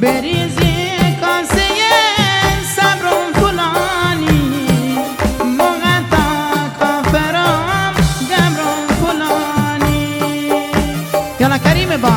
بریزی کسی سب راون خوانی کافرام کفرام جبرون خوانی یا نکریم با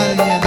Yeah.